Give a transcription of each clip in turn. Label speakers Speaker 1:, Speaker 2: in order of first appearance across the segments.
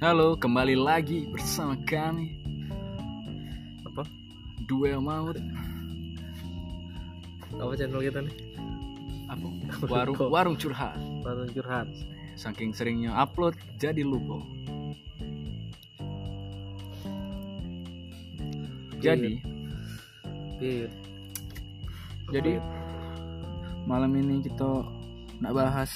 Speaker 1: Halo, kembali lagi bersama kami.
Speaker 2: Apa?
Speaker 1: Duel Maut
Speaker 2: apa channel kita nih?
Speaker 1: Apa? Warung, warung curhat.
Speaker 2: Warung curhat.
Speaker 1: Saking seringnya upload jadi lupa. Jadi,
Speaker 2: Pit
Speaker 1: jadi malam ini kita nak bahas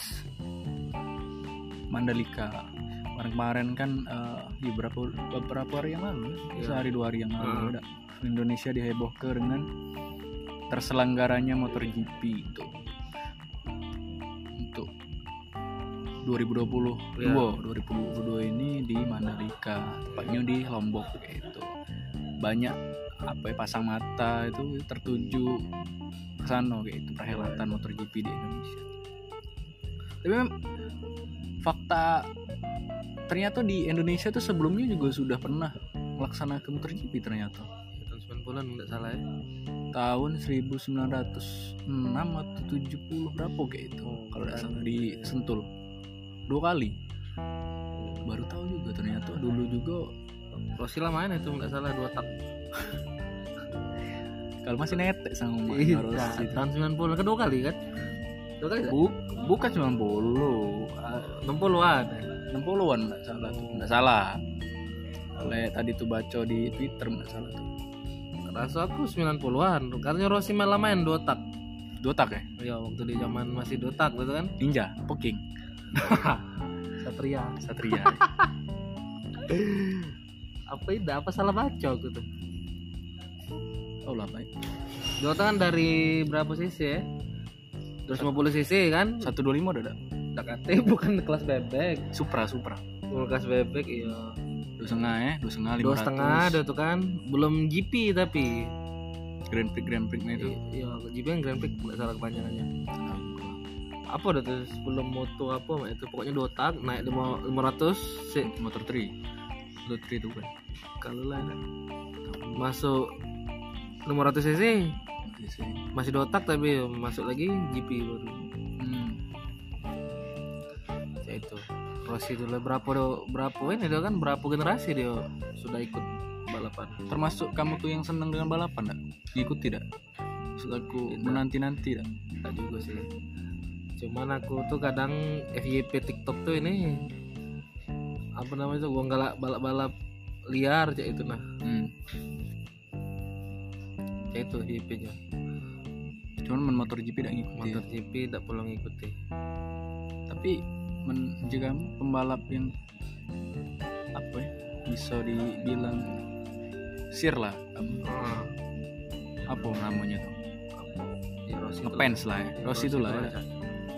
Speaker 1: Mandalika kemarin-kemarin kan eh, di beberapa beberapa hari yang lalu
Speaker 2: Iya.
Speaker 1: sehari dua hari yang lalu
Speaker 2: Hmm.
Speaker 1: ada Indonesia dihebohkan dengan terselenggaranya MotoGP itu untuk 2022
Speaker 2: Iya.
Speaker 1: 2022 ini di Mandalika tepatnya di Lombok gitu banyak apa ya pasang mata itu tertuju ke sana kayak itu perhelatan MotoGP di Indonesia. Tapi memang fakta ternyata di Indonesia tuh sebelumnya juga sudah pernah melaksanakan MotoGP ternyata.
Speaker 2: Tahun 90-an nggak salah ya.
Speaker 1: Tahun 1906 atau 70 berapa kayak itu kalau tidak salah di Sentul. Dua kali. Baru tahu juga ternyata. Dulu juga
Speaker 2: Rossi lah main itu nggak salah dua tak.
Speaker 1: Kalau masih netek sama Mak
Speaker 2: Iya,
Speaker 1: itu.
Speaker 2: tahun 90 kedua kali kan? Dua kali kan
Speaker 1: Bu, bukan 90 ah,
Speaker 2: 60-an
Speaker 1: 60-an nggak salah tuh. Nggak salah. Oleh tadi tuh baca di Twitter nggak salah tuh.
Speaker 2: Rasa aku 90-an karena Rossi malah main dua tak
Speaker 1: dua tak ya?
Speaker 2: Ya waktu di zaman masih dua tak gitu kan?
Speaker 1: Ninja Poking
Speaker 2: Satria.
Speaker 1: Satria.
Speaker 2: Apa itu? Apa salah baca gitu
Speaker 1: oh lah baik
Speaker 2: dua tak kan dari berapa cc ya? 250 cc kan?
Speaker 1: 125 udah ada
Speaker 2: DKT bukan kelas bebek.
Speaker 1: Supra Supra.
Speaker 2: Full kelas bebek iya.
Speaker 1: Dua setengah ya dua setengah lima
Speaker 2: dua setengah ada tuh kan. Belum GP tapi.
Speaker 1: Grand Prix Grand Prix itu.
Speaker 2: Iya GP kan Grand Prix nggak salah kepanjangannya. Apa udah tuh sebelum moto apa Mak? itu? Pokoknya dua tak naik lima lima ratus si
Speaker 1: motor 3 motor 3 itu kan.
Speaker 2: Kalau lah masuk 500 cc.
Speaker 1: Iya sih.
Speaker 2: masih dua tak tapi masuk lagi GP baru itu. Rossi dulu berapa do, berapa ini dia kan berapa generasi dia sudah ikut balapan.
Speaker 1: Termasuk kamu tuh yang seneng dengan balapan enggak ngikut tidak aku
Speaker 2: Tidak.
Speaker 1: menanti nanti tidak
Speaker 2: Enggak juga sih cuman aku tuh kadang FYP TikTok tuh ini apa namanya tuh gua nggak balap-balap liar cak itu nah
Speaker 1: hmm.
Speaker 2: itu FYP nya
Speaker 1: cuman men motor GP tidak ngikuti
Speaker 2: motor GP tidak perlu ngikuti.
Speaker 1: Tapi men, jika pembalap yang apa ya bisa dibilang sir lah.
Speaker 2: Ah,
Speaker 1: apa namanya tuh?
Speaker 2: Ya Rossi
Speaker 1: ngefans lah ya.
Speaker 2: Ya,
Speaker 1: Rossi itu lah ya.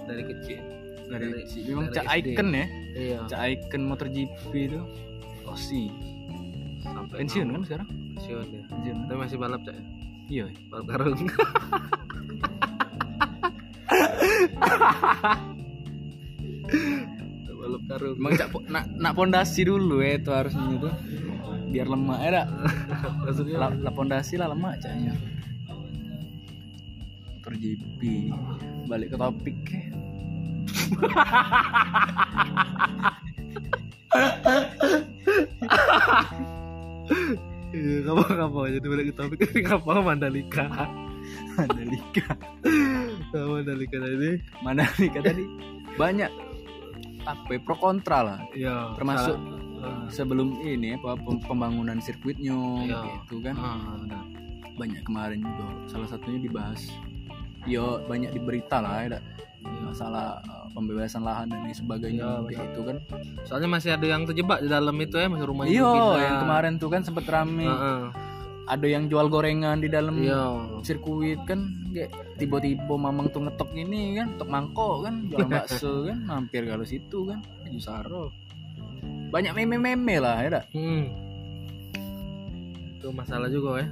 Speaker 2: Dari kecil.
Speaker 1: Dari,
Speaker 2: Dari-
Speaker 1: memang
Speaker 2: dari
Speaker 1: cak icon ya?
Speaker 2: Iya.
Speaker 1: Cak icon motor GP itu Rossi.
Speaker 2: Sampai
Speaker 1: pensiun kan sekarang?
Speaker 2: Pensiun dia.
Speaker 1: Pensiun.
Speaker 2: Tapi masih balap cak ya?
Speaker 1: iya.
Speaker 2: Balap karung karung.
Speaker 1: Emang cak nak nak pondasi dulu ya itu harusnya itu biar lemak ya dak?
Speaker 2: Maksudnya?
Speaker 1: La, la pondasi lah lemak caknya motor GP balik ke topik
Speaker 2: kamu kamu jadi balik ke topik. Ini kamu Mandalika.
Speaker 1: Mandalika
Speaker 2: Mandalika tadi?
Speaker 1: Mandalika tadi. Banyak apa ya, pro kontra lah.
Speaker 2: Ya
Speaker 1: Termasuk
Speaker 2: salah-
Speaker 1: sebelum ini apa pem- pembangunan sirkuitnya
Speaker 2: Iya.
Speaker 1: gitu kan.
Speaker 2: Ah, benar.
Speaker 1: banyak kemarin juga salah satunya dibahas. Yo banyak di berita lah ya masalah uh, pembebasan lahan dan lain sebagainya
Speaker 2: Iya,
Speaker 1: kayak itu kan.
Speaker 2: Soalnya masih ada yang terjebak di dalam itu ya masih rumahnya
Speaker 1: iya
Speaker 2: belum pindah.
Speaker 1: yang kemarin tuh kan sempet rame.
Speaker 2: Heeh.
Speaker 1: Ada yang jual gorengan di dalam
Speaker 2: iya
Speaker 1: sirkuit kan kayak tiba-tiba mamang tuh ngetok ini kan ngetok mangkok kan jual bakso kan mampir kalau situ kan Jusaro banyak meme-meme lah ya dak.
Speaker 2: hmm. itu masalah juga ya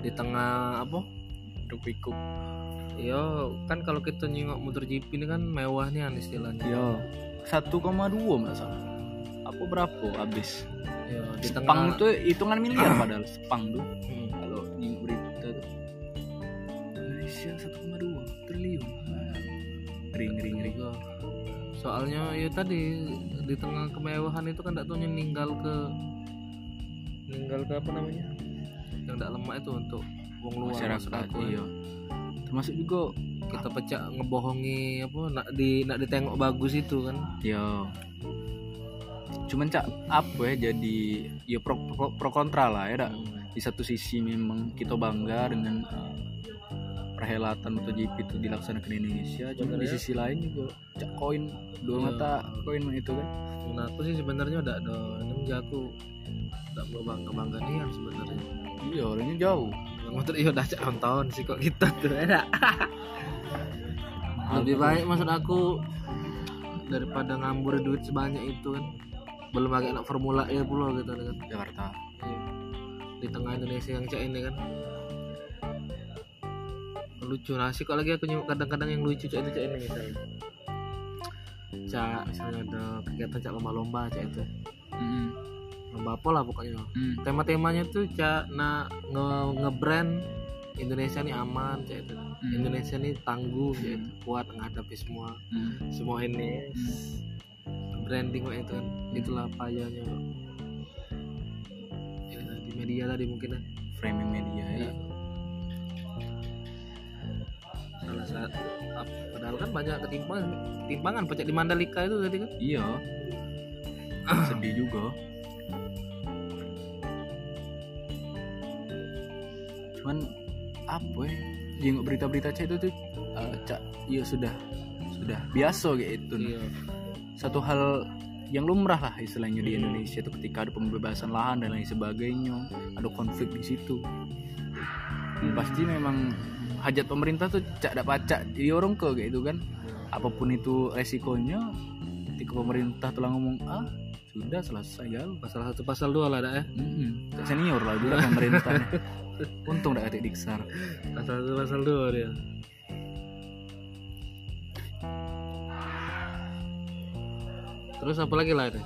Speaker 2: di tengah apa
Speaker 1: pikuk
Speaker 2: Iya, kan kalau kita nyingok motor GP ini kan mewah nih istilahnya.
Speaker 1: Yo, 1,2 nggak salah. Apa berapa habis?
Speaker 2: Iya, di
Speaker 1: Sepang
Speaker 2: tengah
Speaker 1: tuh hitungan miliar padahal Sepang tuh.
Speaker 2: Hmm.
Speaker 1: kalau di berita tuh. Indonesia 1,2 triliun. Ngeri ngeri ngeri.
Speaker 2: Juga. Soalnya ya tadi di tengah kemewahan itu kan tak tahu ninggal ke ninggal ke apa namanya? Yang tidak lemak itu untuk wong luar
Speaker 1: masyarakat
Speaker 2: ya.
Speaker 1: iya. Termasuk juga
Speaker 2: kita pecah ngebohongi apa nak di nak ditengok bagus itu kan.
Speaker 1: Ya cuman cak apa ya jadi ya pro, pro, pro kontra lah ya dak. Di satu sisi memang kita bangga dengan uh, perhelatan MotoGP itu dilaksanakan di Indonesia. Cuma di
Speaker 2: ya.
Speaker 1: sisi lain juga cak koin dua
Speaker 2: Iya.
Speaker 1: mata koin itu kan.
Speaker 2: Nah, aku sih sebenarnya udah ada ini aku udah mau bangga bangga nih yang sebenarnya.
Speaker 1: Iya orangnya jauh.
Speaker 2: Yang motor iya udah cak tahun sih kok kita tuh ya lebih baik maksud aku daripada ngambur duit sebanyak itu kan belum lagi anak formula E pula gitu kan.
Speaker 1: Jakarta.
Speaker 2: Iya. di tengah Indonesia yang cak ini kan. Lucu. Nah sih kok lagi aku nyebut kadang-kadang yang lucu cak itu cak ini misalnya. Cak misalnya ada kegiatan cak lomba-lomba cak itu.
Speaker 1: Mm,
Speaker 2: lomba apa lah pokoknya.
Speaker 1: Mm.
Speaker 2: tema-temanya tuh cak na nge ngebrand Indonesia nih aman cak itu.
Speaker 1: Hmm.
Speaker 2: Indonesia nih tangguh cak itu. Kuat menghadapi semua
Speaker 1: Mm.
Speaker 2: semua ini. Branding kok itu kan. Itulah payahnya kok. Lah, di media tadi mungkin ya.
Speaker 1: Framing media ya.
Speaker 2: Iya. salah satu padahal kan banyak ketimpangan ketimpangan. Pecah di Mandalika itu tadi kan.
Speaker 1: Iya. Sedih juga. Cuman apa ya? Jenguk berita-berita cak itu tuh eh, cak iya sudah sudah biasa gitu nah.
Speaker 2: iya
Speaker 1: satu hal yang lumrah lah istilahnya di
Speaker 2: Hmm.
Speaker 1: Indonesia itu ketika ada pembebasan lahan dan lain sebagainya ada konflik di situ Hmm, pasti memang hajat pemerintah tuh cak dak pacak jadi orang ke kayak itu kan apa pun itu resikonya ketika pemerintah telah ngomong ah sudah selesai ya lu
Speaker 2: pasal satu pasal dua lah dah ya.
Speaker 1: Cak senior lah juga pemerintahnya untung dak ketik diksar
Speaker 2: pasal satu pasal dua dia terus apa lagi lah ada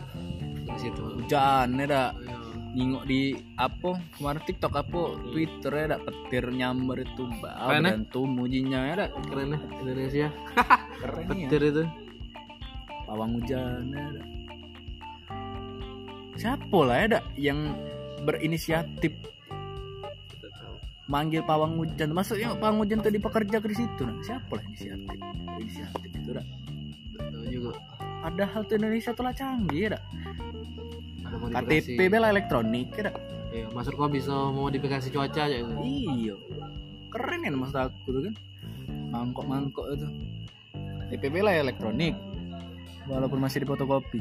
Speaker 2: di situ.
Speaker 1: Hujan ya dak.
Speaker 2: Ayo.
Speaker 1: nyingok di apa kemarin TikTok apa Twitter ya dak. Petir nyamber itu bau
Speaker 2: ya?
Speaker 1: dan tumujinya ya dak.
Speaker 2: Keren ya Indonesia.
Speaker 1: Keren ya.
Speaker 2: petir itu.
Speaker 1: Pawang hujan ya dak. Siapa lah ya dak yang berinisiatif? Manggil pawang hujan. Maksudnya pawang hujan tadi pekerja ke situ nah siapa lah inisiatif? Inisiatif itu dak.
Speaker 2: Tahu juga
Speaker 1: padahal tuh Indonesia telah canggih ya
Speaker 2: ada
Speaker 1: KTP bela elektronik ya
Speaker 2: iya maksud kau bisa modifikasi cuaca aja itu
Speaker 1: Iya. Keren kan maksud aku tuh kan. Mangkok-mangkok itu. DPP lah elektronik. Walaupun masih di fotokopi.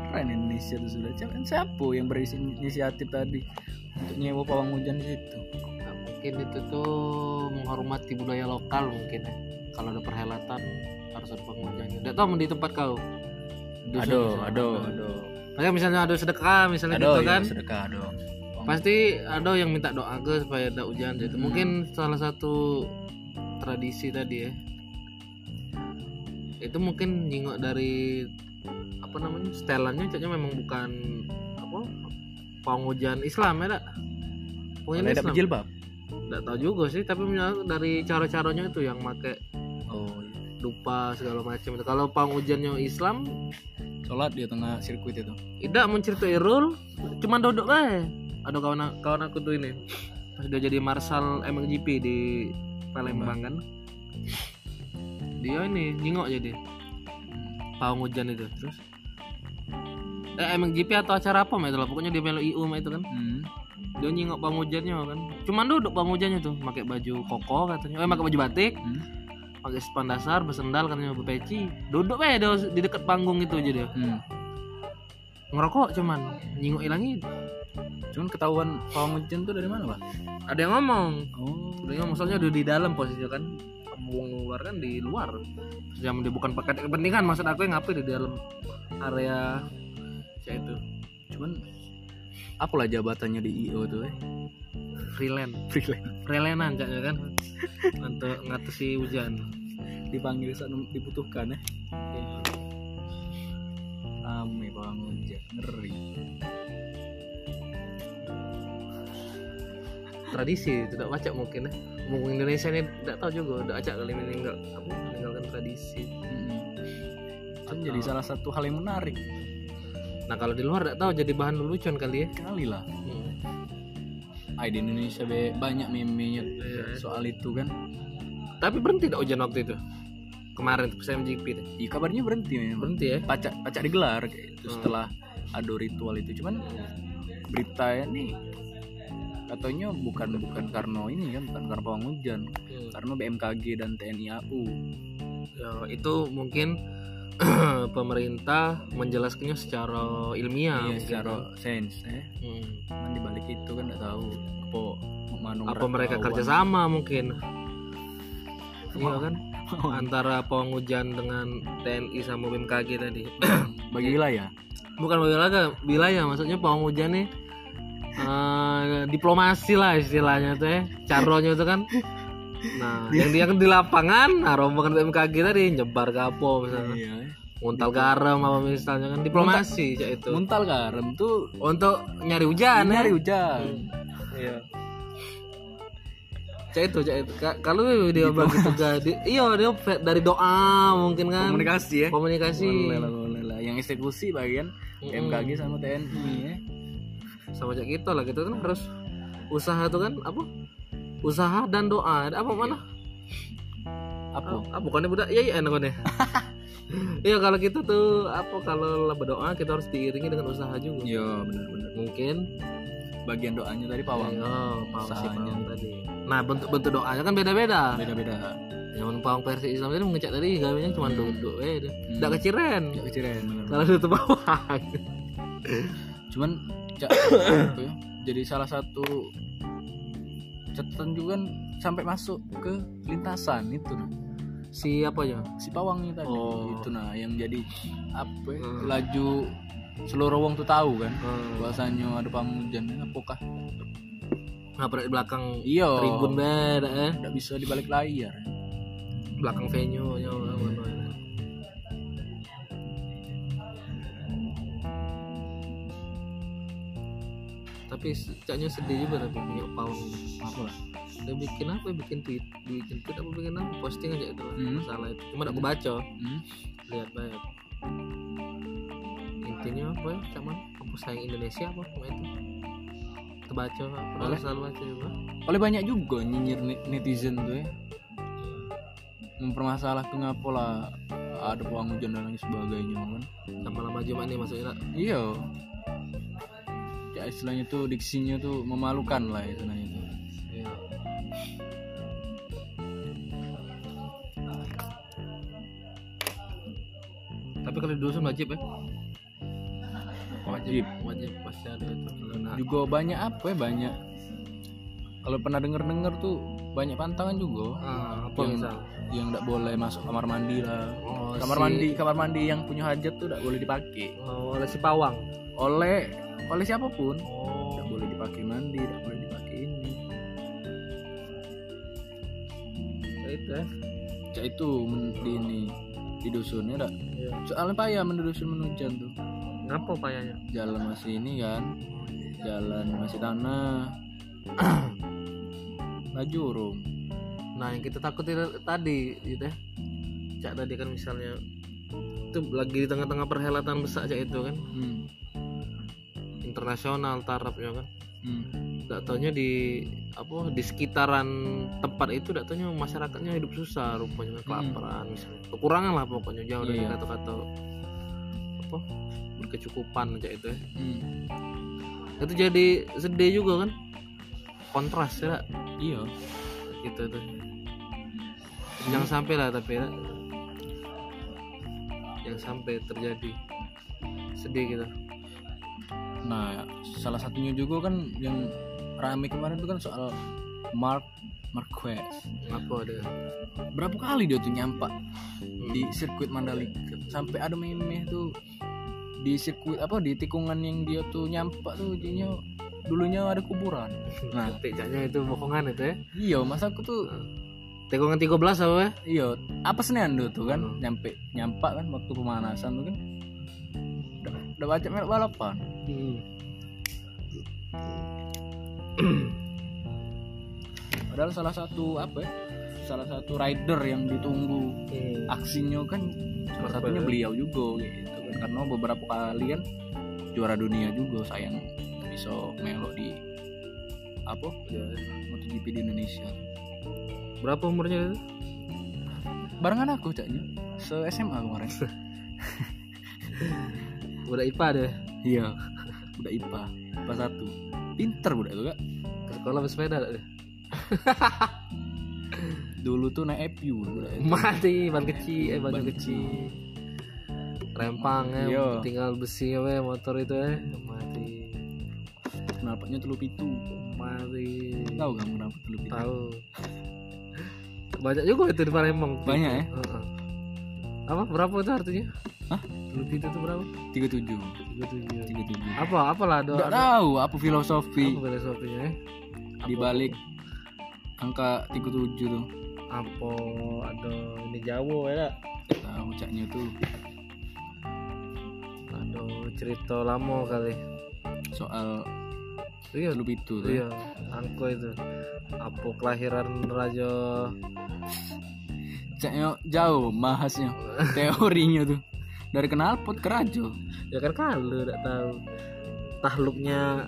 Speaker 1: Keren Indonesia tuh sudah. Cuman siapa yang berinisiatif tadi untuk nyewa pawang hujan di situ?
Speaker 2: Nah, mungkin itu tuh menghormati budaya lokal mungkin ya kalau ada perhelatan ada pengunjungnya tidak tahu di tempat kau
Speaker 1: Aduh, aduh, aduh.
Speaker 2: Makanya misalnya ada sedekah misalnya
Speaker 1: Aduh,
Speaker 2: gitu
Speaker 1: ya,
Speaker 2: kan
Speaker 1: sedekah dong.
Speaker 2: pasti ada yang minta doa ke supaya ada hujan gitu
Speaker 1: Hmm.
Speaker 2: mungkin salah satu tradisi tadi ya itu mungkin nyingok dari apa namanya setelannya caknya memang bukan apa pawang hujan Islam ya dak
Speaker 1: Kalau
Speaker 2: hujan
Speaker 1: ada
Speaker 2: Islam
Speaker 1: jilbab.
Speaker 2: nggak tahu juga sih tapi dari cara-caranya itu yang make
Speaker 1: iya.
Speaker 2: Dupa segala macam itu. Kalau pawang hujannya Islam
Speaker 1: sholat di tengah sirkuit itu.
Speaker 2: tidak menceritai rule cuma duduk aja ada kawan kawan aku tuh ini pas dia jadi marshal MXGP di Palembang kan. Dia ini nyingok jadi pawang hujan itu terus. Eh MXGP atau acara apa mah itu lah pokoknya dia melu IU mah itu kan.
Speaker 1: Hmm.
Speaker 2: dia nyingok pawang hujannya kan. Cuman duduk pawang hujannya tuh pakai baju koko katanya. Eh pakai baju batik.
Speaker 1: Hmm.
Speaker 2: Pakai span dasar bersendal katanya berpeci duduk aja dia di dekat panggung itu aja dia
Speaker 1: Hmm.
Speaker 2: ngerokok cuman nyingok ilangin
Speaker 1: Cuman ketahuan pawang hujan tuh dari mana, Pak?
Speaker 2: ada yang ngomong
Speaker 1: Oh.
Speaker 2: udah ngomong soalnya udah di dalam posisinya kan panggung luar kan di luar yang dia bukan pakai kepentingan maksud aku yang ngapain di dalam area saya itu
Speaker 1: Cuman apalah jabatannya di IO tuh eh?
Speaker 2: freelance
Speaker 1: Freelance.
Speaker 2: freelanan kayaknya kan untuk ngatasi hujan
Speaker 1: Dipanggil saat dibutuhkan ya. Rame pawang hujan, ngeri.
Speaker 2: tradisi tidak baca mungkin ya ngomong Indonesia ini tidak tahu juga tidak baca kali meninggal apa meninggalkan tradisi
Speaker 1: Mm. kan jadi salah satu hal yang menarik
Speaker 2: nah kalau di luar tidak tahu jadi bahan lelucon kali ya.
Speaker 1: Kali lah.
Speaker 2: Hmm.
Speaker 1: di Indonesia be banyak meme-nya soal itu kan.
Speaker 2: Tapi berhenti tidak hujan waktu itu? Kemarin tuh MGP tuh.
Speaker 1: Iya kabarnya berhenti memang.
Speaker 2: Berhenti ya?
Speaker 1: Pacak pacak digelar kayak itu
Speaker 2: Hmm.
Speaker 1: setelah ada ritual itu. Cuman berita ya nih katanya bukan bukan karena ini kan bukan karena pawang hujan.
Speaker 2: Hmm.
Speaker 1: karena BMKG dan TNI AU
Speaker 2: Ya, itu mungkin pemerintah menjelaskannya secara ilmiah
Speaker 1: iya secara sains eh
Speaker 2: Hmm.
Speaker 1: cuman dibalik itu kan nggak tahu apa
Speaker 2: apa mereka kerjasama mungkin. Iya kan?
Speaker 1: Oh.
Speaker 2: antara pawang hujan dengan TNI sama BMKG tadi.
Speaker 1: Bagi wilayah?
Speaker 2: Bukan wilayah wilayah. Maksudnya pawang hujan nih eh, diplomasi lah istilahnya tuh ya. Caronya itu kan nah yang dia di lapangan nah rombongan BMKG tadi nyebar kapo misalnya.
Speaker 1: Iya
Speaker 2: nguntal garam apa misalnya kan diplomasi cak itu.
Speaker 1: muntal garam tuh
Speaker 2: untuk nyari hujan ya?
Speaker 1: nyari hujan.
Speaker 2: Iya. Cak itu cak itu. Ka- kalau dia bagi tugas di- iya dia dari doa mungkin kan.
Speaker 1: Komunikasi ya?
Speaker 2: Komunikasi.
Speaker 1: Boleh lah boleh lah. Yang eksekusi bagian. BMKG sama TNI ya.
Speaker 2: Sama cak gitu lah gitu kan harus usaha tuh kan apa usaha dan doa. Ada apa mana?
Speaker 1: Apa?
Speaker 2: Ah, bukannya budak? Iya iya enak ya. Iya kalau kita tuh apa kalau berdoa kita harus diiringi dengan usaha juga.
Speaker 1: Iya benar-benar
Speaker 2: mungkin.
Speaker 1: Bagian doanya tadi pawang.
Speaker 2: Oh, pawang si pawang tadi. Nah bentuk-bentuk doanya kan beda-beda.
Speaker 1: Beda-beda.
Speaker 2: Yang pawang versi Islam tadi mengecek tadi gawanya cuma duduk eh
Speaker 1: Hmm.
Speaker 2: tidak keciren.
Speaker 1: Nggak keciren
Speaker 2: kalau itu bawang
Speaker 1: cuman ya, jadi salah satu catatan juga kan sampai masuk ke lintasan itu nah.
Speaker 2: si apa ya?
Speaker 1: Si pawangnya tadi.
Speaker 2: Oh.
Speaker 1: itu nah yang jadi apa ya,
Speaker 2: Hmm.
Speaker 1: laju seluruh wong tuh tahu kan
Speaker 2: Hmm.
Speaker 1: bahwasanya ada pawang hujan apakah?
Speaker 2: Ngapret di belakang
Speaker 1: iya.
Speaker 2: tribun beda eh?
Speaker 1: Bisa dibalik layar.
Speaker 2: Belakang venue nya tapi caknya sedih juga tapi punya pawang
Speaker 1: apa lah
Speaker 2: dia bikin apa? Bikin tweet. Bikin tweet apa bikin apa? Posting aja itu
Speaker 1: Hmm.
Speaker 2: masalah itu. Cuma aku baca
Speaker 1: hmm?
Speaker 2: lihat banyak intinya apa ya cuman apa sayang Indonesia apa apa itu? Terbaca apa
Speaker 1: Boleh.
Speaker 2: selalu baca juga.
Speaker 1: oleh banyak juga nyinyir ne- netizen tuh ya. Mempermasalahkan ngapa lah ada pawang hujan dan lain sebagainya kan.
Speaker 2: Lama-lama cuma nih maksudnya
Speaker 1: iya ya istilahnya tuh diksinya tuh memalukan lah istilahnya
Speaker 2: Iya. Tapi kalau di dusun wajib ya?
Speaker 1: wajib
Speaker 2: Wajib pasti ada itu.
Speaker 1: Juga banyak apa ya banyak kalau pernah denger denger tuh banyak pantangan juga
Speaker 2: ah, apa
Speaker 1: yang
Speaker 2: misal?
Speaker 1: yang tidak boleh masuk kamar mandi lah
Speaker 2: Oh,
Speaker 1: kamar
Speaker 2: si-
Speaker 1: mandi kamar mandi yang punya hajat tuh tidak boleh dipakai
Speaker 2: Oh, oleh si pawang.
Speaker 1: oleh oleh siapa pun
Speaker 2: Oh.
Speaker 1: tidak boleh dipakai mandi tidak boleh dipakai ini
Speaker 2: Itu ya.
Speaker 1: Cak itu di ini di dusunnya dak
Speaker 2: Iya.
Speaker 1: soalnya payah mendusun menujan tuh
Speaker 2: Ngapa payahnya?
Speaker 1: jalan masih ini kan jalan masih tanah laju rum
Speaker 2: Nah, yang kita takutin tadi gitu ya. Cak tadi kan misalnya itu lagi di tengah-tengah perhelatan besar cak itu kan
Speaker 1: hmm.
Speaker 2: Internasional tarafnya kan.
Speaker 1: Hmm.
Speaker 2: tidak taunya di apa di sekitaran tempat itu tidak taunya masyarakatnya hidup susah rupanya kelaparan misalnya. Kekurangan lah pokoknya jauh dari
Speaker 1: Iya.
Speaker 2: kata-kata apa berkecukupan aja itu ya.
Speaker 1: Hmm.
Speaker 2: itu jadi sedih juga kan? Kontras ya
Speaker 1: iya.
Speaker 2: Gitu tuh. Jangan sampai lah tapi ya. Jangan sampai terjadi. Sedih gitu
Speaker 1: nah salah satunya juga kan yang rame kemarin itu kan soal Mark Marquez.
Speaker 2: Apa dia?
Speaker 1: Berapa kali dia tuh nyampak
Speaker 2: Hmm.
Speaker 1: di sirkuit Mandalika. Sampai ada meme tuh di sirkuit apa di tikungan yang dia tuh nyampak tuh jadinya dulunya ada kuburan. Nah.
Speaker 2: Tiknya itu bohongan itu ya?
Speaker 1: Iya masa aku tuh
Speaker 2: tikungan 13 apa ya
Speaker 1: iya apa senian tuh tuh kan
Speaker 2: Hmm.
Speaker 1: nyampe nyampak kan waktu pemanasan tuh kan. Udah, baca melok balapan padahal salah satu apa ya salah satu rider yang ditunggu aksinya kan salah satunya
Speaker 2: ya?
Speaker 1: beliau juga gitu kan. Karena beberapa kali kan juara dunia juga sayang. Bisa melo di apa
Speaker 2: Ya.
Speaker 1: MotoGP di Indonesia.
Speaker 2: Berapa umurnya itu?
Speaker 1: barengan aku caknya se SMA kemarin.
Speaker 2: Udah IPA deh
Speaker 1: iya. Udah IPA IPA satu. Pinter udah itu kak.
Speaker 2: Ke sekolah bersepeda
Speaker 1: dulu tuh naik FU udah itu.
Speaker 2: mati ban kecil eh ban
Speaker 1: Ban
Speaker 2: kecil. rempang ya
Speaker 1: Iya.
Speaker 2: tinggal besi we motor itu ya mati.
Speaker 1: Knalpotnya telu pitu.
Speaker 2: Mati.
Speaker 1: Tahu kamu kenapa telu pitu?
Speaker 2: Tahu. Banyak juga itu di Palembang.
Speaker 1: Banyak ya?
Speaker 2: Apa? Berapa itu artinya
Speaker 1: Hah?
Speaker 2: lebih itu tuh berapa?
Speaker 1: Tiga tujuh.
Speaker 2: Tiga tujuh.
Speaker 1: Tiga tujuh.
Speaker 2: Apa? Apalah
Speaker 1: nggak
Speaker 2: ada-
Speaker 1: tahu apa filosofi?
Speaker 2: Apa filosofinya ya
Speaker 1: di balik angka tiga tujuh tuh.
Speaker 2: Apa? Ada ini Jawa ya
Speaker 1: tahu caknya tuh.
Speaker 2: Ada cerita lama kali.
Speaker 1: Soal
Speaker 2: iya.
Speaker 1: Telu pitu tuh
Speaker 2: iya angko itu. Apa kelahiran raja
Speaker 1: caknya jauh bahasnya. Teorinya tuh. Dari knalpot ke rajo.
Speaker 2: Ya kan kalau udah tahu tahluknya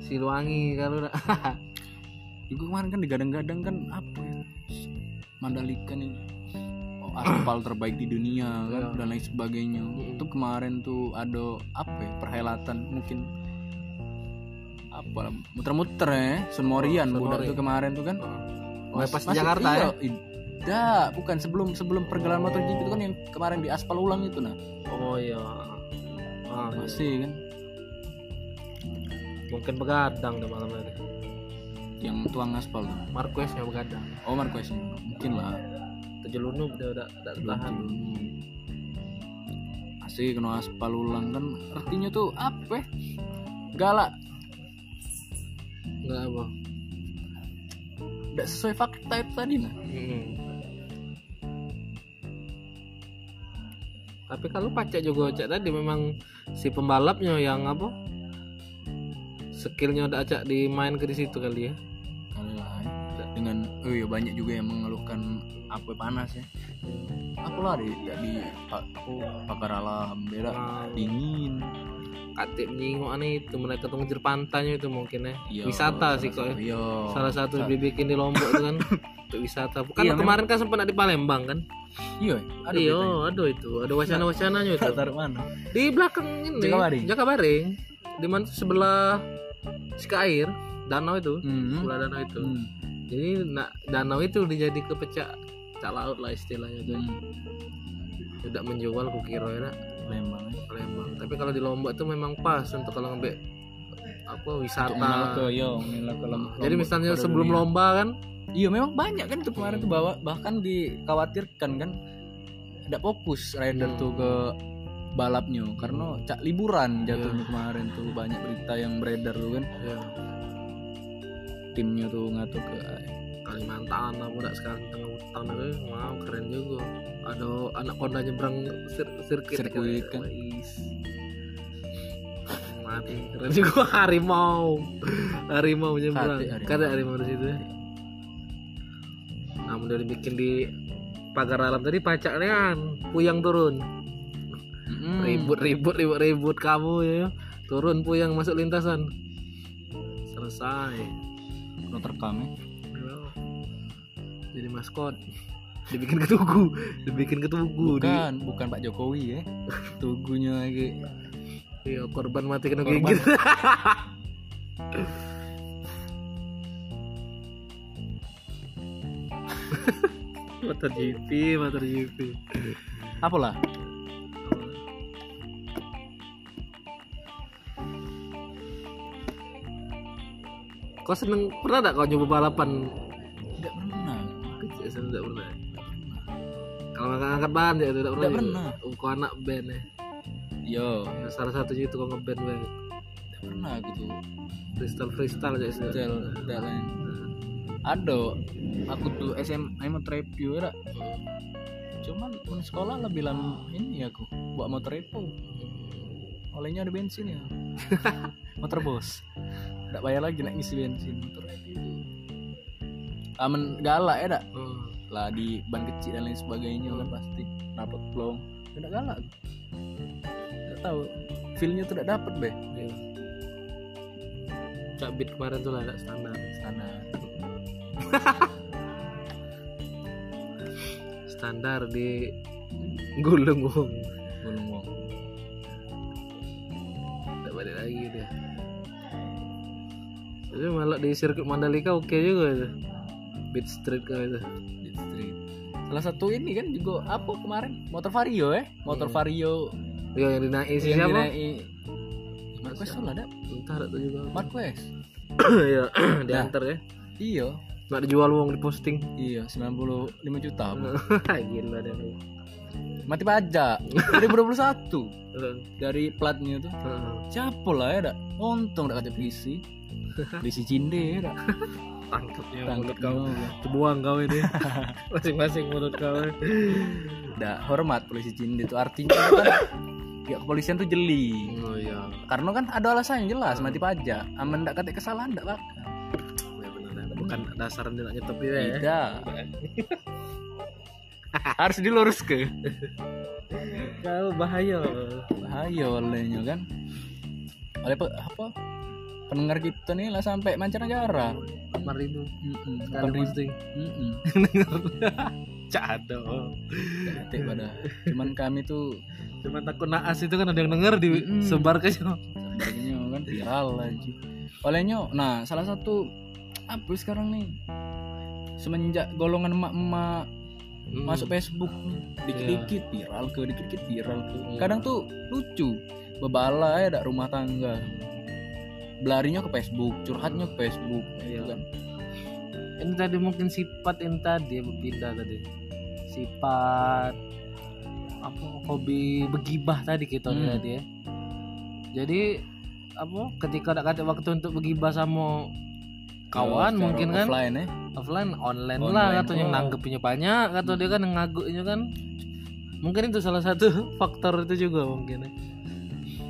Speaker 2: Siluwangi kalau udah
Speaker 1: juga kemarin kan digadang-gadang kan apa ya? Mandalika nih. Oh, aspal terbaik di dunia kan
Speaker 2: Iya.
Speaker 1: dan lain sebagainya.
Speaker 2: Mm.
Speaker 1: itu kemarin tuh ada apa ya perhelatan mungkin. Apa muter-muter ya Sun Morian
Speaker 2: Oh,
Speaker 1: budak tuh kemarin tuh kan.
Speaker 2: Oh,
Speaker 1: Mas-
Speaker 2: pas
Speaker 1: masuk-
Speaker 2: Jakarta
Speaker 1: iya,
Speaker 2: ya
Speaker 1: Tidak, bukan sebelum sebelum pergelaran MotoGP itu kan yang kemarin di aspal ulang itu nah.
Speaker 2: Oh iya. Ah,
Speaker 1: masih kan?
Speaker 2: Mungkin begadang deh malam hari.
Speaker 1: Yang tuang aspal tuh.
Speaker 2: Marquez yang begadang.
Speaker 1: Oh Marquez. Mungkin lah.
Speaker 2: Tujuh udah udah
Speaker 1: belum
Speaker 2: tahan.
Speaker 1: Asik kena aspal ulang kan? Artinya tuh apa? Galak.
Speaker 2: Nggak apa.
Speaker 1: Tidak sesuai fakta itu tadi nah
Speaker 2: tapi kalau pacak juga cak tadi memang si pembalapnya yang apa? Skillnya udah acak dimain ke di situ kali ya.
Speaker 1: Ya. dengan oh iya banyak juga yang mengeluhkan apa panas ya. Aku lah di di aku pakar alam beda dingin
Speaker 2: katip nyingok aneh itu mereka tuh ngejar pantainya itu mungkin ya.
Speaker 1: Iya,
Speaker 2: wisata
Speaker 1: salah
Speaker 2: sih kok ya.
Speaker 1: iya.
Speaker 2: Salah satu
Speaker 1: Sa-
Speaker 2: dibikin di Lombok itu kan untuk wisata. Bukan
Speaker 1: Iya,
Speaker 2: kemarin kan sempat di Palembang kan?
Speaker 1: Iya ada
Speaker 2: iya ada itu ada wacana wacananya itu.
Speaker 1: Taruh mana?
Speaker 2: Di belakang ini
Speaker 1: Jakabaring?
Speaker 2: Jakabaring. Di mana sebelah Sikair danau itu.
Speaker 1: Hmm.
Speaker 2: sebelah danau itu.
Speaker 1: Hmm.
Speaker 2: jadi nak danau itu dijadi kepecah cak laut lah istilahnya tuh
Speaker 1: Hmm.
Speaker 2: tidak menjual kukira ya nak,
Speaker 1: Lembang ya.
Speaker 2: Palembang tapi kalau di Lombok itu memang pas untuk kalau ngebek apa wisata
Speaker 1: ke yo mengenal ke Lom-
Speaker 2: jadi
Speaker 1: Lombok
Speaker 2: misalnya sebelum
Speaker 1: dunia.
Speaker 2: lomba kan
Speaker 1: Iya memang banyak kan tuh kemarin tuh bawa bahkan dikhawatirkan kan tidak fokus rider
Speaker 2: Hmm.
Speaker 1: tuh ke balapnya karena cak liburan jatuhnya kemarin tuh banyak berita yang beredar tuh kan
Speaker 2: ya,
Speaker 1: timnya tuh ngatur ke
Speaker 2: Kalimantan apa enggak sekarang tengah hutan itu wow keren juga. Ada anak Honda nyebrang sir sirkuit
Speaker 1: Sirkuit kan.
Speaker 2: Mati keren juga. Harimau. Harimau nyebrang. Kan ada harimau di situ. Nah udah dibikin di pagar alam tadi pacaknya puyang turun.
Speaker 1: Mm-mm.
Speaker 2: ribut ribut ribut ribut kamu ya. Turun puyang masuk lintasan. Selesai.
Speaker 1: Udah terekam ya
Speaker 2: jadi maskot. Dibikin ketugu. Dibikin ketugu di
Speaker 1: bukan bukan Pak Jokowi ya. Tugunya lagi.
Speaker 2: Iya korban mati kena
Speaker 1: Korban.
Speaker 2: gigit. Motor GP motor GP
Speaker 1: apalah?
Speaker 2: Kau seneng pernah tak kau nyoba balapan saya tidak pernah. Kalau ngangkat angkat ban ya tidak pernah
Speaker 1: Tidak
Speaker 2: juga.
Speaker 1: pernah.
Speaker 2: Oh, kau anak band ya?
Speaker 1: Yo.
Speaker 2: Ya, salah satunya itu kau ngeband band
Speaker 1: tidak pernah gitu
Speaker 2: freestyle freestyle aja sih
Speaker 1: Jel, tidak lain. Ada. Aku tuh SMA mau review ya cuman di sekolah lebih lama ini aku buat motor repo. Olehnya ada bensin ya. Motor bos. Tidak bayar lagi nak ngisi bensin motor review aman galak ya dak. Lah di ban kecil dan lain sebagainya kan pasti rapat plong tidak galak nggak tahu feelnya tidak dapat be
Speaker 2: Iya. Cak beat kemarin tuh lah agak standar.
Speaker 1: sana
Speaker 2: Standar di gulung wong.
Speaker 1: gulung wong
Speaker 2: Tidak balik lagi dia. Tapi malah di sirkuit Mandalika oke juga itu. Beat street kah itu.
Speaker 1: Salah satu ini kan juga apa kemarin? Motor vario ya motor vario.
Speaker 2: Iya yang dinaik si
Speaker 1: yang
Speaker 2: siapa?
Speaker 1: dinaik Marquez tuh
Speaker 2: ada tuh juga.
Speaker 1: Marquez?
Speaker 2: Iya, diantar ya.
Speaker 1: iya.
Speaker 2: Nggak dijual wong di posting.
Speaker 1: iya 95 juta.
Speaker 2: Gila deh.
Speaker 1: mati pajak. 2021
Speaker 2: Heeh.
Speaker 1: dari platnya tuh. Siapa lah ya dak untung dak kata polisi polisi cinde ya dak
Speaker 2: Tangkapnya
Speaker 1: tangkap
Speaker 2: mulut kau. Kebuang kau ini. Masing-masing mulut kau.
Speaker 1: dak hormat polisi cinde itu artinya kan pihak kepolisian tuh jeli
Speaker 2: Oh iya.
Speaker 1: karena kan ada alasan yang jelas mati pajak aman ndak kata kesalahan ndak bakal
Speaker 2: Ya benar. ya. Bukan dasar dia nak nyetop ya.
Speaker 1: tidak harus dilurus ke
Speaker 2: Kau bahaya.
Speaker 1: bahaya olehnya kan oleh apa pendengar kita nih lah sampai mancanegara
Speaker 2: Empat ribu. Sekali
Speaker 1: ribu.
Speaker 2: posting. Ada.
Speaker 1: Ketik pada cuman kami tuh
Speaker 2: Cuma takut naas itu kan ada yang denger di
Speaker 1: Mm-mm.
Speaker 2: sebar ke sana.
Speaker 1: sebenarnya kan viral aja olehnya nah salah satu apa sekarang nih semenjak golongan emak-emak
Speaker 2: Hmm.
Speaker 1: masuk Facebook dikit-dikit viral ke dikit-dikit viral ke
Speaker 2: Iya.
Speaker 1: kadang tuh lucu bebala ya dak rumah tangga belarinya ke Facebook curhatnya ke Facebook gitu
Speaker 2: Iya.
Speaker 1: kan
Speaker 2: Ini tadi mungkin sifat yang tadi ya, berpindah tadi. Sifat apa hobi begibah tadi kita
Speaker 1: Hmm.
Speaker 2: tadi ya. Jadi apa ketika ada kata waktu untuk begibah sama kawan
Speaker 1: Secara
Speaker 2: mungkin kan
Speaker 1: offline ya
Speaker 2: offline online,
Speaker 1: Online,
Speaker 2: lah atau yang
Speaker 1: oh.
Speaker 2: nanggepinnya banyak atau dia kan yang ngaguknya kan mungkin itu salah satu faktor itu juga mungkin ya.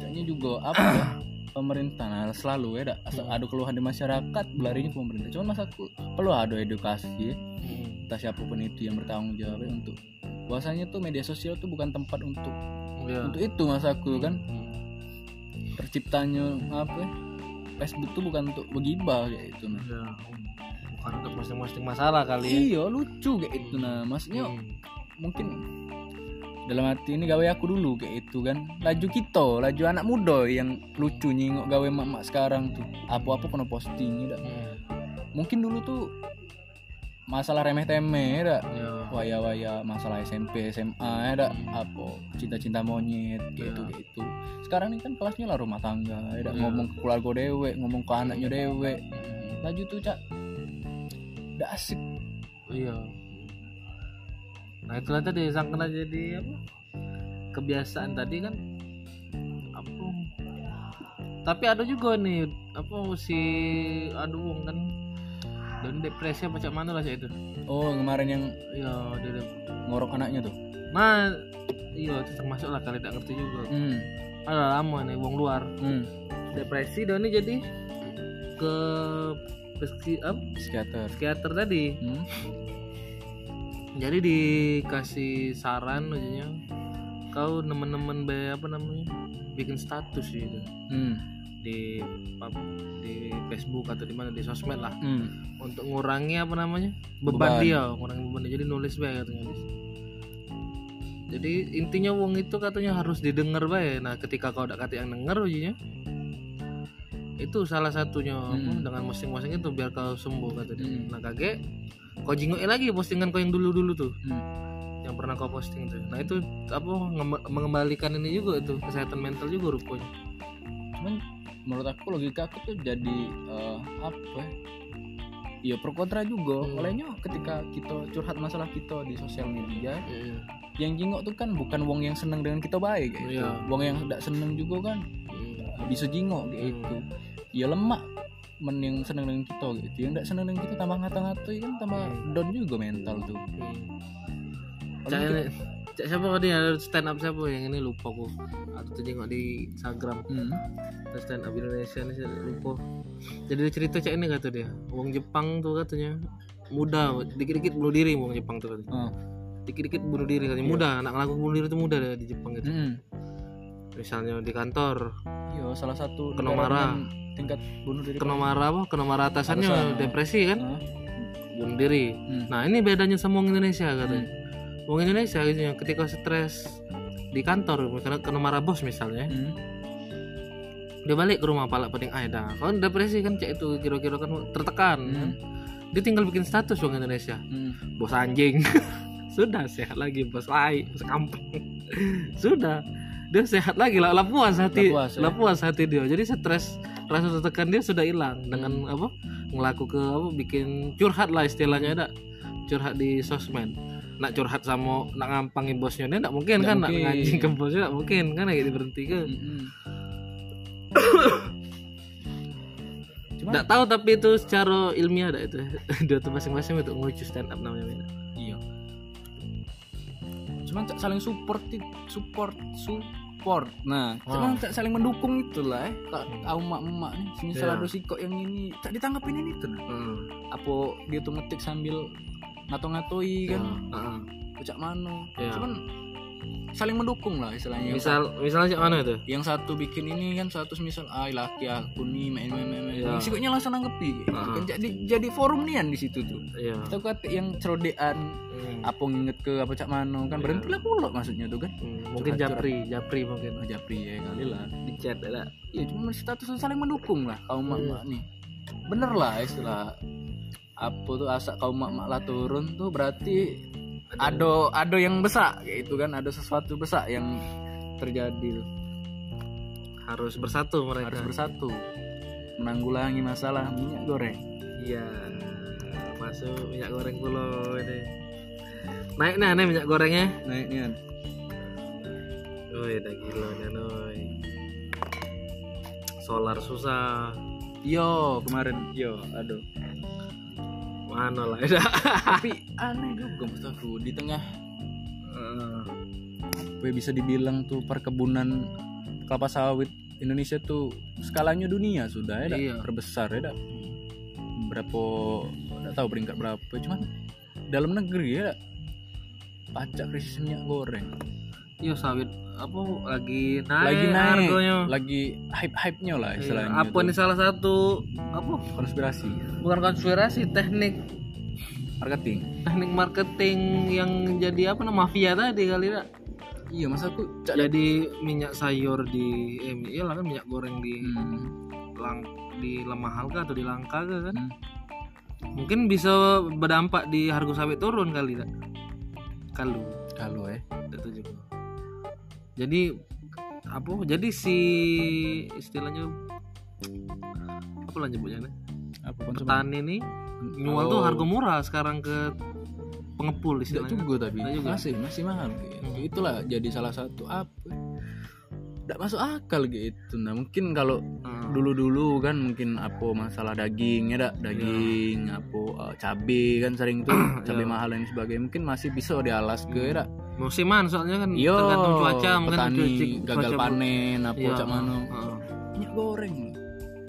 Speaker 1: kayaknya juga apa ya pemerintah. Nah, selalu ya ada keluhan di masyarakat belarinya pemerintah. Cuman masa aku perlu ada edukasi ya. Entah siapa pun itu yang bertanggung jawab ya, untuk bahwasanya tuh media sosial tuh bukan tempat untuk
Speaker 2: Iya.
Speaker 1: untuk itu masaku kan.
Speaker 2: Hmm.
Speaker 1: terciptanya apa ya, Facebook tuh bukan untuk begibah kayak itu nah.
Speaker 2: Iya. bukan untuk masing-masing masalah kali ya.
Speaker 1: Iya lucu kayak itu nah. Maksudnya
Speaker 2: Hmm.
Speaker 1: mungkin dalam hati ini gawe aku dulu kayak itu kan laju kita laju anak muda yang lucu nyingok gawe mak-mak sekarang tuh apa-apa kena posting ya dak.
Speaker 2: Hmm.
Speaker 1: mungkin dulu tuh masalah remeh temeh ya dak.
Speaker 2: Iya.
Speaker 1: waya-waya masalah SMP SMA ya dak. apa cinta-cinta monyet kayak itu
Speaker 2: Iya.
Speaker 1: kayak itu sekarang ini kan kelasnya lah rumah tangga ya.
Speaker 2: Iya.
Speaker 1: ngomong ke keluarga dewe ngomong ke anaknya dewe
Speaker 2: Hmm.
Speaker 1: laju tuh cak udah asik
Speaker 2: Iya. Nah itulah tadi sangkala jadi apa? Kebiasaan tadi kan apa? Tapi ada juga nih apa si aduh wong kan dan depresi apa cak mana lah cak itu?
Speaker 1: oh kemarin yang
Speaker 2: Iya dia,
Speaker 1: ngorok anaknya tuh
Speaker 2: Nah iya itu termasuk lah kali tak ngerti juga.
Speaker 1: hmm.
Speaker 2: Ada lama nih wong luar
Speaker 1: Hmm.
Speaker 2: depresi dan ini jadi ke psiki apa?
Speaker 1: psikiater
Speaker 2: psikiater tadi.
Speaker 1: hmm.
Speaker 2: Jadi dikasih saran aja kau nemen-nemen be apa namanya bikin status gitu
Speaker 1: Hmm.
Speaker 2: di di Facebook atau di mana di sosmed lah
Speaker 1: Hmm.
Speaker 2: untuk ngurangi apa namanya beban,
Speaker 1: Beban.
Speaker 2: dia ngurangi beban dia jadi nulis bae katanya jadi intinya wong itu katanya harus didengar bae nah ketika kau udah kata yang denger ujinya itu salah satunya
Speaker 1: Hmm.
Speaker 2: dengan masing-masing itu biar kau sembuh kata dia
Speaker 1: Hmm.
Speaker 2: nah kaget kau jinggokin lagi postingan kau yang dulu-dulu tuh
Speaker 1: Hmm.
Speaker 2: yang pernah kau posting tuh nah itu apa ngem- mengembalikan ini juga itu kesehatan mental juga rupanya
Speaker 1: cuman menurut aku logika aku tuh jadi eh, apa ya Iya pro kontra juga
Speaker 2: Hmm.
Speaker 1: olehnya ketika kita curhat masalah kita di sosial media yang jingok tuh kan bukan wong yang seneng dengan kita baik gitu.
Speaker 2: Iya.
Speaker 1: wong yang tidak seneng juga kan eh, bisa jingok kayak
Speaker 2: Hmm.
Speaker 1: Ya lemak. Men yang seneng dengan kita gitu. Yang tidak seneng dengan kita tambah ngata-ngata ya kan tambah
Speaker 2: Hmm.
Speaker 1: down juga mental tuh.
Speaker 2: Cak, ini, cak siapa tadi? Ada stand up siapa? Yang ini lupa aku. Atau tuh di Instagram.
Speaker 1: Hmm.
Speaker 2: stand up Indonesia ini lupa. Jadi cerita cak ini kata dia? Wong Jepang tuh katanya muda. Dikit-dikit bunuh diri mau Jepang tuh
Speaker 1: Oh.
Speaker 2: dikit-dikit bunuh diri katanya.
Speaker 1: Iya.
Speaker 2: muda anak ngelakuin bunuh diri itu muda deh di Jepang gitu.
Speaker 1: Mm.
Speaker 2: misalnya di kantor.
Speaker 1: Iya, salah satu
Speaker 2: Kena marah.
Speaker 1: Tingkat bunuh diri.
Speaker 2: kena marah apa kena marah atasannya
Speaker 1: Atasan.
Speaker 2: depresi kan
Speaker 1: Hah?
Speaker 2: bunuh diri
Speaker 1: Hmm.
Speaker 2: nah ini bedanya sama orang Indonesia katanya orang Indonesia gitu ya, ketika stres di kantor karena kena marah bos misalnya
Speaker 1: Hmm.
Speaker 2: dia balik ke rumah pala pening ay dah kalau depresi kan cek itu kira-kira kan tertekan
Speaker 1: Hmm.
Speaker 2: dia tinggal bikin status orang Indonesia
Speaker 1: Hmm.
Speaker 2: bos anjing sudah sehat lagi bos lai bos kampung sudah dia sehat lagi lah lah puas hati
Speaker 1: Lah puas, ya.
Speaker 2: lah puas hati dia jadi stres rasa tertekan dia sudah hilang dengan
Speaker 1: Hmm.
Speaker 2: apa ngelaku ke apa bikin curhat lah istilahnya ada curhat di sosmed nak curhat sama nak ngampangin bosnya dia nggak mungkin
Speaker 1: Nggak
Speaker 2: kan nak
Speaker 1: mungkin.
Speaker 2: ngajing ke bosnya nggak mungkin kan kayak diberhenti ke nggak tahu tapi itu secara ilmiah ada itu dia tuh masing-masing itu ngelucu stand up namanya beda.
Speaker 1: iya. Cuman saling support it- support support. Nah,
Speaker 2: Ah.
Speaker 1: cuman tak saling mendukung itulah eh. Tak tahu emak-emak nih, semisal
Speaker 2: Iya.
Speaker 1: ada si kok yang ini tak ditanggapin ini tuh nah.
Speaker 2: Hmm.
Speaker 1: Apa dia tuh ngetik sambil ngato-ngatoi kan,
Speaker 2: Heeh.
Speaker 1: ucap mano.
Speaker 2: Iya.
Speaker 1: Cuman saling mendukung lah istilahnya.
Speaker 2: misal misalnya cak mana itu
Speaker 1: yang satu bikin ini kan satu misal ah laki aku nih main main main main yang sikutnya langsung nanggepi gitu.
Speaker 2: Ah.
Speaker 1: kan jadi jadi forum nian di situ tuh
Speaker 2: iya
Speaker 1: atau kata yang cerodean
Speaker 2: Hmm.
Speaker 1: apa nginget ke apa cak mano kan
Speaker 2: Iya.
Speaker 1: berhenti lah pula maksudnya tuh kan
Speaker 2: Hmm, mungkin
Speaker 1: Curhat-curhat.
Speaker 2: japri japri mungkin
Speaker 1: oh, japri ya kali lah
Speaker 2: di chat ada
Speaker 1: ya cuma status saling mendukung lah kaum mak mak nih bener lah istilah apa tuh asa kaum mak mak lah turun tuh berarti ada ada yang besar kayak itu kan ada sesuatu besar yang terjadi
Speaker 2: harus bersatu mereka.
Speaker 1: Harus bersatu. Menanggulangi masalah minyak goreng.
Speaker 2: Iya masuk minyak goreng pulau ini. Naik nah nih minyak gorengnya.
Speaker 1: Naiknya
Speaker 2: Woi, udah gila nih, Noy. Solar susah.
Speaker 1: yo kemarin. Yo aduh
Speaker 2: Mana lah, ya.
Speaker 1: tapi aneh juga aku di tengah
Speaker 2: Heeh.
Speaker 1: apa ya bisa dibilang tuh perkebunan kelapa sawit Indonesia tuh skalanya dunia sudah ya?
Speaker 2: Iya.
Speaker 1: terbesar ya berapa nggak tahu peringkat berapa cuman dalam negeri ya pajak krisis minyak goreng
Speaker 2: Iya sawit apa lagi naik,
Speaker 1: lagi naik
Speaker 2: harganya.
Speaker 1: lagi hype hype nya lah
Speaker 2: Iya,
Speaker 1: istilahnya
Speaker 2: Apa
Speaker 1: tuh.
Speaker 2: nih salah satu apa?
Speaker 1: konspirasi
Speaker 2: Bukan konspirasi, teknik
Speaker 1: marketing
Speaker 2: teknik marketing yang jadi apa namanya mafia tadi kali ya.
Speaker 1: iya masa aku cak
Speaker 2: Jadi minyak sayur di eh iya lah kan minyak goreng di
Speaker 1: Hmm.
Speaker 2: lang di lemah harga atau di langka kan.
Speaker 1: Hmm.
Speaker 2: Mungkin bisa berdampak di harga sawit turun kali tak? Kalau
Speaker 1: kalau eh
Speaker 2: itu juga. Jadi apa? Jadi si istilahnya apa lah nyebutnya nih?
Speaker 1: apa konsumen
Speaker 2: Petani nih nyual tuh
Speaker 1: Oh.
Speaker 2: harga murah sekarang ke pengepul
Speaker 1: Tidak
Speaker 2: istilahnya.
Speaker 1: juga tapi
Speaker 2: Tidak juga.
Speaker 1: masih masih mahal gitu.
Speaker 2: Hmm.
Speaker 1: itulah jadi salah satu apa tidak masuk akal gitu nah mungkin kalau
Speaker 2: Hmm.
Speaker 1: dulu-dulu kan mungkin apa masalah daging ya dak daging apa eh, cabe kan sering tuh cabe
Speaker 2: Iya.
Speaker 1: mahal dan sebagainya mungkin masih bisa dialas ke ya dak
Speaker 2: Musiman soalnya kan
Speaker 1: yo
Speaker 2: tergantung cuaca mungkin
Speaker 1: petani
Speaker 2: cuaca-
Speaker 1: gagal
Speaker 2: cuaca
Speaker 1: panen apa
Speaker 2: Iya,
Speaker 1: cak mano
Speaker 2: heeh.
Speaker 1: minyak goreng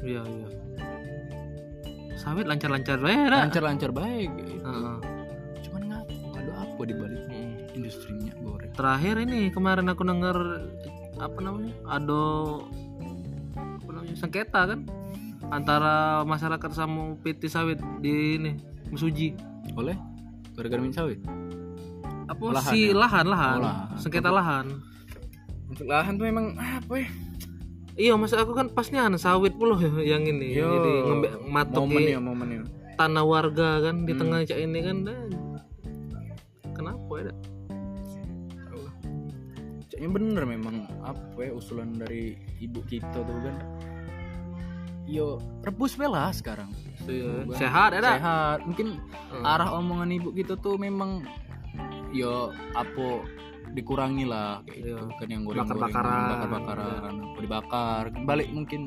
Speaker 2: Iya iya. Sawit lancar-lancar dah.
Speaker 1: lancar-lancar baik gitu.
Speaker 2: Heeh.
Speaker 1: cuman ngaku ada apa di balik
Speaker 2: Hmm.
Speaker 1: industri minyak goreng
Speaker 2: Terakhir ini kemarin aku dengar apa namanya? Ada apa namanya? sengketa kan antara masyarakat sama PT sawit di ini Mesuji.
Speaker 1: oleh gara-gara minyak sawit
Speaker 2: Apa
Speaker 1: Lahan
Speaker 2: si
Speaker 1: ya?
Speaker 2: lahan lahan,
Speaker 1: Oh, lahan.
Speaker 2: sengketa lahan.
Speaker 1: untuk lahan tuh memang apa ya
Speaker 2: Iya, maksud aku kan pasnya kan sawit puluh yang ini.
Speaker 1: Yo,
Speaker 2: Jadi ngembe- matok
Speaker 1: momen ya momen ya
Speaker 2: tanah warga kan di
Speaker 1: Hmm.
Speaker 2: tengah cak ini kan. dah. Kenapa ya?
Speaker 1: Caknya bener memang apa ya usulan dari ibu kita tuh kan yo rebus bela sekarang
Speaker 2: Iya, Sehat ya dah?
Speaker 1: sehat mungkin
Speaker 2: Hmm.
Speaker 1: arah omongan ibu kita tuh memang yo apa dikurangi lah kayak
Speaker 2: Iya.
Speaker 1: gitu kan yang goreng
Speaker 2: Bakar-bakaran.
Speaker 1: bakar bakaran apa dibakar. Balik mungkin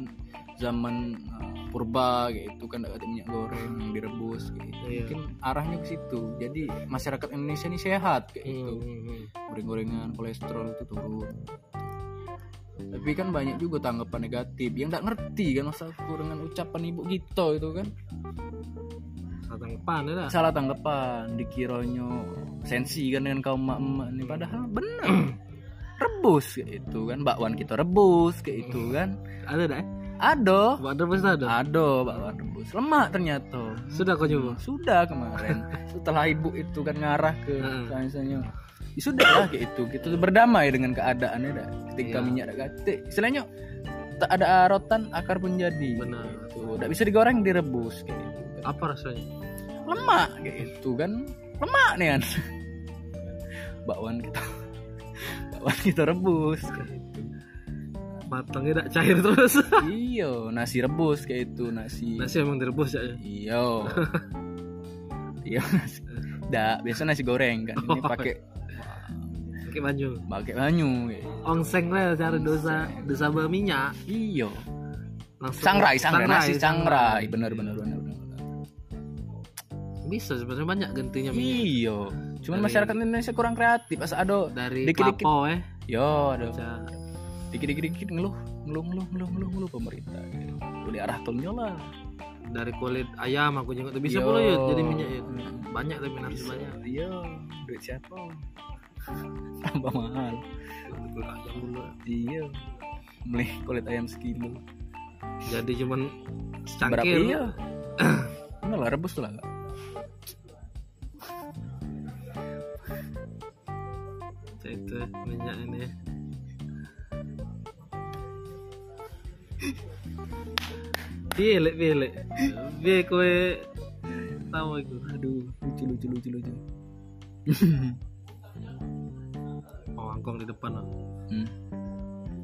Speaker 1: zaman uh, purba gitu kan ada minyak goreng yang direbus gitu.
Speaker 2: Iya.
Speaker 1: mungkin arahnya ke situ. Jadi masyarakat Indonesia ini sehat kayak
Speaker 2: Hmm,
Speaker 1: gitu.
Speaker 2: Hmm, hmm.
Speaker 1: goreng-gorengan kolesterol itu turun. Tapi kan banyak juga tanggapan negatif. Yang nggak ngerti kan masa dengan ucapan ibu kita itu kan
Speaker 2: salah tanggapan ya
Speaker 1: salah tanggapan dikironyo sensi kan dengan kaum emak-emak nih padahal bener. Rebus kayak itu kan bakwan kita rebus kayak itu kan.
Speaker 2: Ada dah eh?
Speaker 1: ado
Speaker 2: Buat rebus ada?
Speaker 1: Ado bakwan rebus. Lemak ternyata.
Speaker 2: Sudah kau coba
Speaker 1: sudah kemarin. Setelah ibu itu kan ngarah ke
Speaker 2: Heeh.
Speaker 1: misalnya. Ya sudah lah kayak itu. Kita berdamai dengan keadaannya dah. Ketika
Speaker 2: Iya.
Speaker 1: minyak dah katik istilahnya tak ada rotan akar pun jadi.
Speaker 2: Benar
Speaker 1: tidak bisa digoreng direbus kayak gitu.
Speaker 2: Apa rasanya
Speaker 1: lemak kayak itu kan. Lemak nih kan. Bakwan kita. Bakwan kita rebus kayak itu
Speaker 2: matangnya tidak cair terus.
Speaker 1: Iyo nasi rebus kayak itu nasi.
Speaker 2: Nasi emang direbus ya?
Speaker 1: Iyo iyo nasi. Dah, biasa nasi goreng kan ini
Speaker 2: Oh.
Speaker 1: pakai
Speaker 2: pakai baju
Speaker 1: pakai banyu gitu.
Speaker 2: ongseng lah cari dosa dosa berminyak
Speaker 1: iyo
Speaker 2: langsung
Speaker 1: sangrai sangrai nasi
Speaker 2: sangrai.
Speaker 1: sangrai. Bener bener, bener.
Speaker 2: Bisa sebenarnya banyak gantinya minyak
Speaker 1: iyo. Cuman
Speaker 2: Dari-
Speaker 1: masyarakat Indonesia kurang kreatif. Pas ada
Speaker 2: dari
Speaker 1: Dikit-dikit.
Speaker 2: klapo eh
Speaker 1: yo ada
Speaker 2: Bisa-
Speaker 1: dikit dikit dikit ngeluh ngeluh ngeluh ngeluh ngeluh ngeluh pemerintah gitu. udah arah tolnya lah.
Speaker 2: Dari kulit ayam aku juga bisa
Speaker 1: Yo.
Speaker 2: pula ya jadi minyak ya. Banyak tapi nanti banyak.
Speaker 1: Iya. Duit siapa? Tambah mahal.
Speaker 2: Kulit ayam dulu
Speaker 1: iya. Beli kulit ayam sekilo
Speaker 2: jadi cuman
Speaker 1: berapa?
Speaker 2: Secangkir
Speaker 1: iya. Enggak lah rebus lah
Speaker 2: Ya itu minyak ini. Pilih pilih pilih kue. Tahu itu
Speaker 1: aduh lucu lucu lucu lucu.
Speaker 2: Oh angkong di depan oh.
Speaker 1: hmm.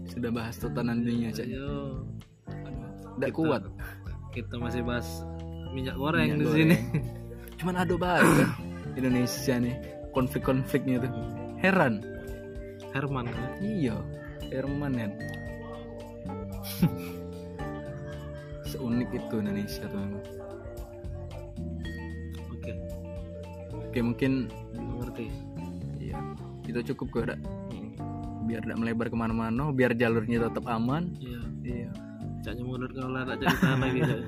Speaker 1: sudah bahas tatanan dunia cak.
Speaker 2: Ayo,
Speaker 1: tidak kuat.
Speaker 2: kita masih bahas minyak goreng
Speaker 1: Minyak
Speaker 2: di sini.
Speaker 1: Cuman banget kan Indonesia nih konflik-konfliknya tuh. Heran
Speaker 2: Herman kan?
Speaker 1: iya Herman kan seunik itu Indonesia tuh emang.
Speaker 2: oke.
Speaker 1: Oke mungkin
Speaker 2: mengerti
Speaker 1: iya itu cukup kok dak. Biar tidak melebar ke mana-mana biar jalurnya tetap aman.
Speaker 2: Iya.
Speaker 1: Iya.
Speaker 2: Caknya mundur kalau lah tak cerita lagi Cak.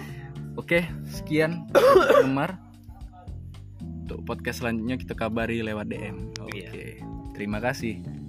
Speaker 1: oke sekian Gemar untuk podcast selanjutnya kita kabari lewat DM oke
Speaker 2: Iya.
Speaker 1: Terima kasih